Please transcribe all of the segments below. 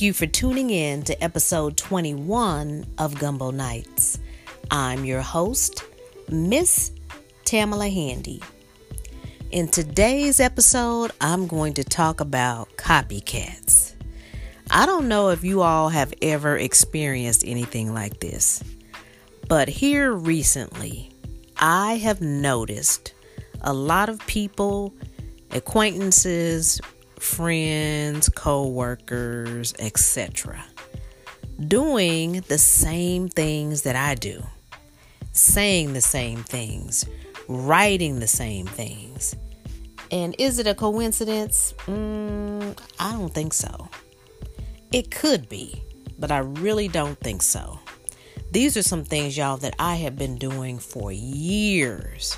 Thank you for tuning in to episode 21 of Gumbo Nights. I'm your host, Miss Tamala Handy. In today's episode, I'm going to talk about copycats. I don't know if you all have ever experienced anything like this, but here recently, I have noticed a lot of people, acquaintances, friends, co-workers, etc. doing the same things that I do. Saying the same things, writing the same things. And is it a coincidence? Mm, I don't think so. It could be, but I really don't think so. These are some things, y'all, that I have been doing for years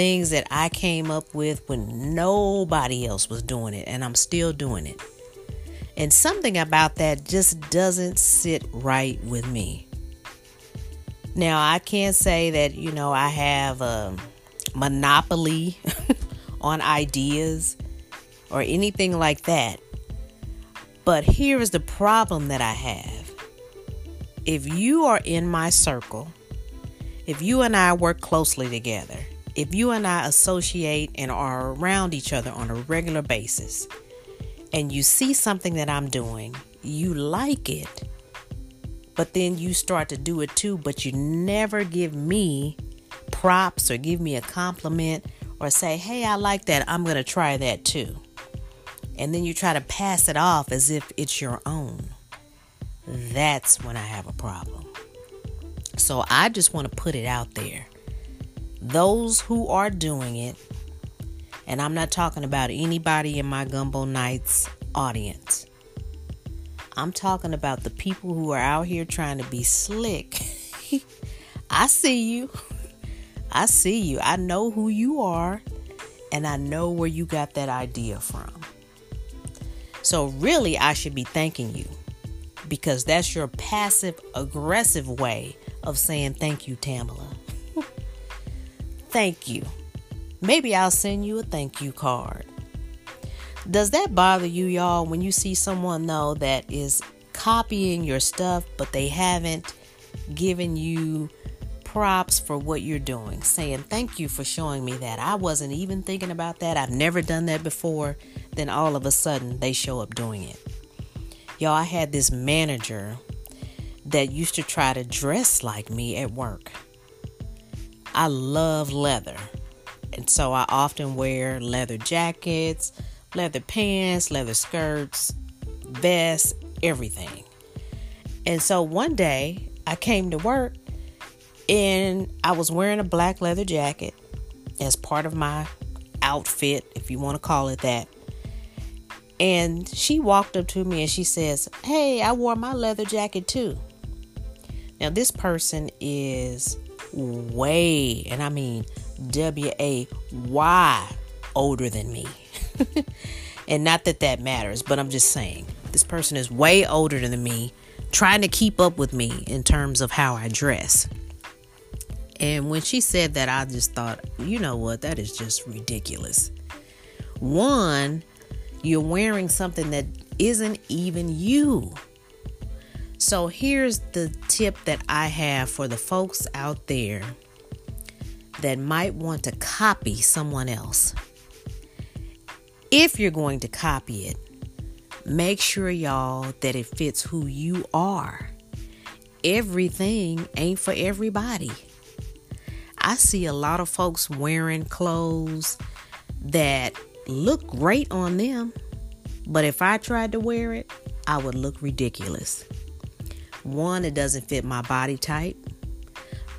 things that I came up with when nobody else was doing it, and I'm still doing it. And something about that just doesn't sit right with me. Now, I can't say that, you know, I have a monopoly on ideas or anything like that. But here is the problem that I have. If you are in my circle, if you and I work closely together, if you and I associate and are around each other on a regular basis, and you see something that I'm doing, you like it, but then you start to do it too, but you never give me props or give me a compliment or say, hey, I like that, I'm going to try that too. And then you try to pass it off as if it's your own. That's when I have a problem. So I just want to put it out there those who are doing it, and I'm not talking about anybody in my Gumbo Nights audience. I'm talking about the people who are out here trying to be slick. I see you. I see you. I know who you are, and I know where you got that idea from. So, really, I should be thanking you because that's your passive aggressive way of saying thank you, Tamala thank you. Maybe I'll send you a thank you card. Does that bother you, y'all, when you see someone, though, that is copying your stuff, but they haven't given you props for what you're doing? Saying, Thank you for showing me that. I wasn't even thinking about that. I've never done that before. Then all of a sudden, they show up doing it. Y'all, I had this manager that used to try to dress like me at work. I love leather. And so I often wear leather jackets, leather pants, leather skirts, vests, everything. And so one day I came to work and I was wearing a black leather jacket as part of my outfit, if you want to call it that. And she walked up to me and she says, Hey, I wore my leather jacket too. Now, this person is way, and I mean W A Y, older than me. and not that that matters, but I'm just saying this person is way older than me, trying to keep up with me in terms of how I dress. And when she said that, I just thought, you know what, that is just ridiculous. One, you're wearing something that isn't even you. So here's the tip that I have for the folks out there that might want to copy someone else. If you're going to copy it, make sure, y'all, that it fits who you are. Everything ain't for everybody. I see a lot of folks wearing clothes that look great on them, but if I tried to wear it, I would look ridiculous. One, it doesn't fit my body type.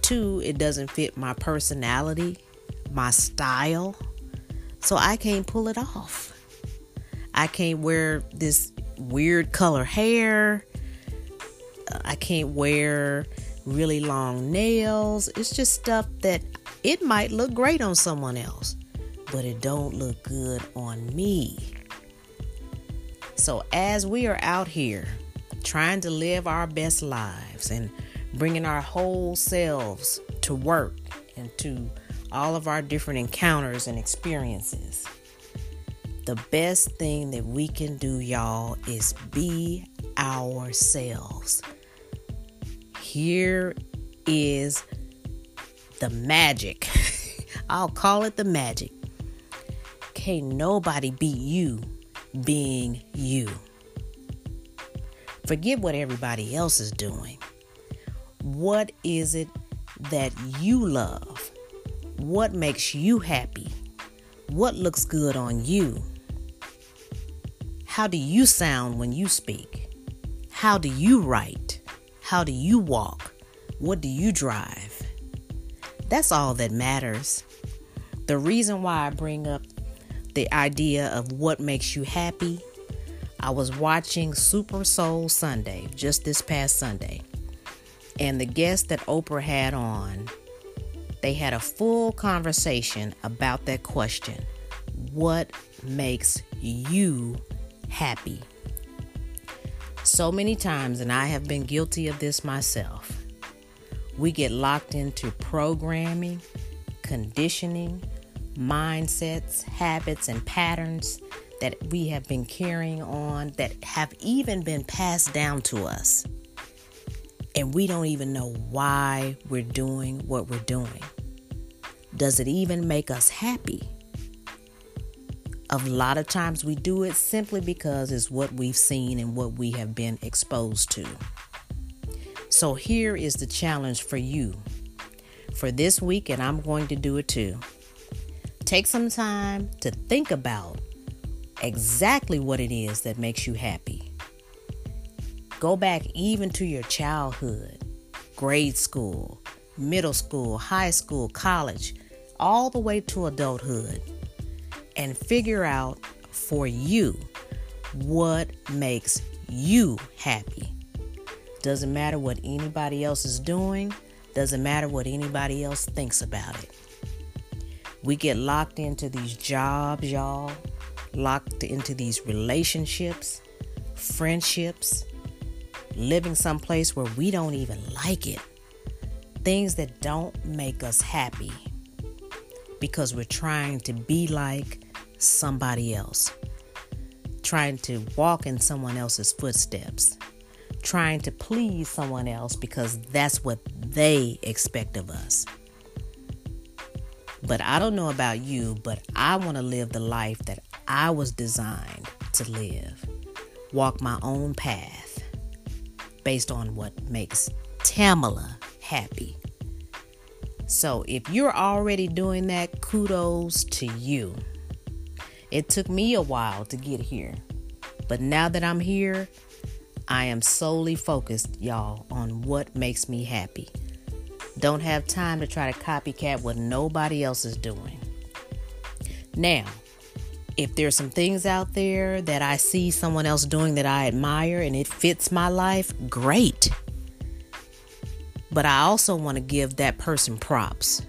Two, it doesn't fit my personality, my style. So I can't pull it off. I can't wear this weird color hair. I can't wear really long nails. It's just stuff that it might look great on someone else, but it don't look good on me. So as we are out here trying to live our best lives and bringing our whole selves to work and to all of our different encounters and experiences. The best thing that we can do, y'all, is be ourselves. Here is the magic. I'll call it the magic. Can't nobody beat you being you. Forget what everybody else is doing. What is it that you love? What makes you happy? What looks good on you? How do you sound when you speak? How do you write? How do you walk? What do you drive? That's all that matters. The reason why I bring up the idea of what makes you happy, I was watching Super Soul Sunday just this past Sunday. And the guest that Oprah had on, they had a full conversation about that question What makes you happy? So many times, and I have been guilty of this myself, we get locked into programming, conditioning, mindsets, habits, and patterns that we have been carrying on that have even been passed down to us. And we don't even know why we're doing what we're doing. Does it even make us happy? A lot of times we do it simply because it's what we've seen and what we have been exposed to. So here is the challenge for you for this week, and I'm going to do it too. Take some time to think about exactly what it is that makes you happy. Go back even to your childhood, grade school, middle school, high school, college, all the way to adulthood, and figure out for you what makes you happy. Doesn't matter what anybody else is doing, doesn't matter what anybody else thinks about it. We get locked into these jobs, y'all, locked into these relationships, friendships, living someplace where we don't even like it. Things that don't make us happy because we're trying to be like somebody else, trying to walk in someone else's footsteps, trying to please someone else because that's what they expect of us. But I don't know about you, but I want to live the life that I was designed to live. Walk my own path based on what makes Tamala happy. So if you're already doing that, kudos to you. It took me a while to get here. But now that I'm here, I am solely focused, y'all, on what makes me happy. Don't have time to try to copycat what nobody else is doing. Now, if there's some things out there that I see someone else doing that I admire and it fits my life, great. But I also want to give that person props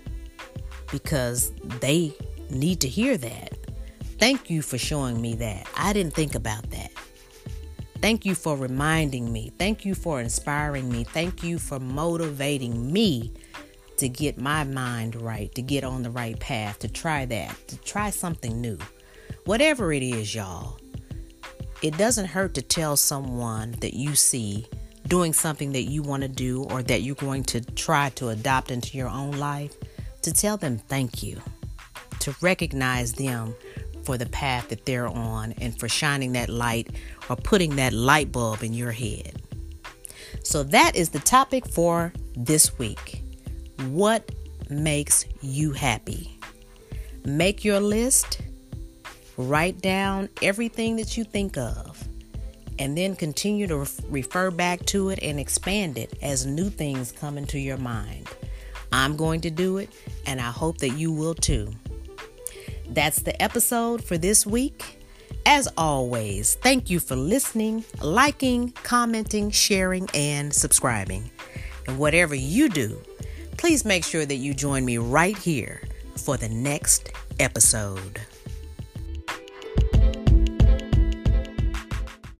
because they need to hear that. Thank you for showing me that. I didn't think about that. Thank you for reminding me. Thank you for inspiring me. Thank you for motivating me to get my mind right, to get on the right path, to try that, to try something new. Whatever it is, y'all, it doesn't hurt to tell someone that you see doing something that you want to do or that you're going to try to adopt into your own life, to tell them thank you, to recognize them for the path that they're on and for shining that light or putting that light bulb in your head. So, that is the topic for this week. What makes you happy? Make your list, write down everything that you think of, and then continue to refer back to it and expand it as new things come into your mind. I'm going to do it, and I hope that you will too. That's the episode for this week. As always, thank you for listening, liking, commenting, sharing, and subscribing. And whatever you do, please make sure that you join me right here for the next episode.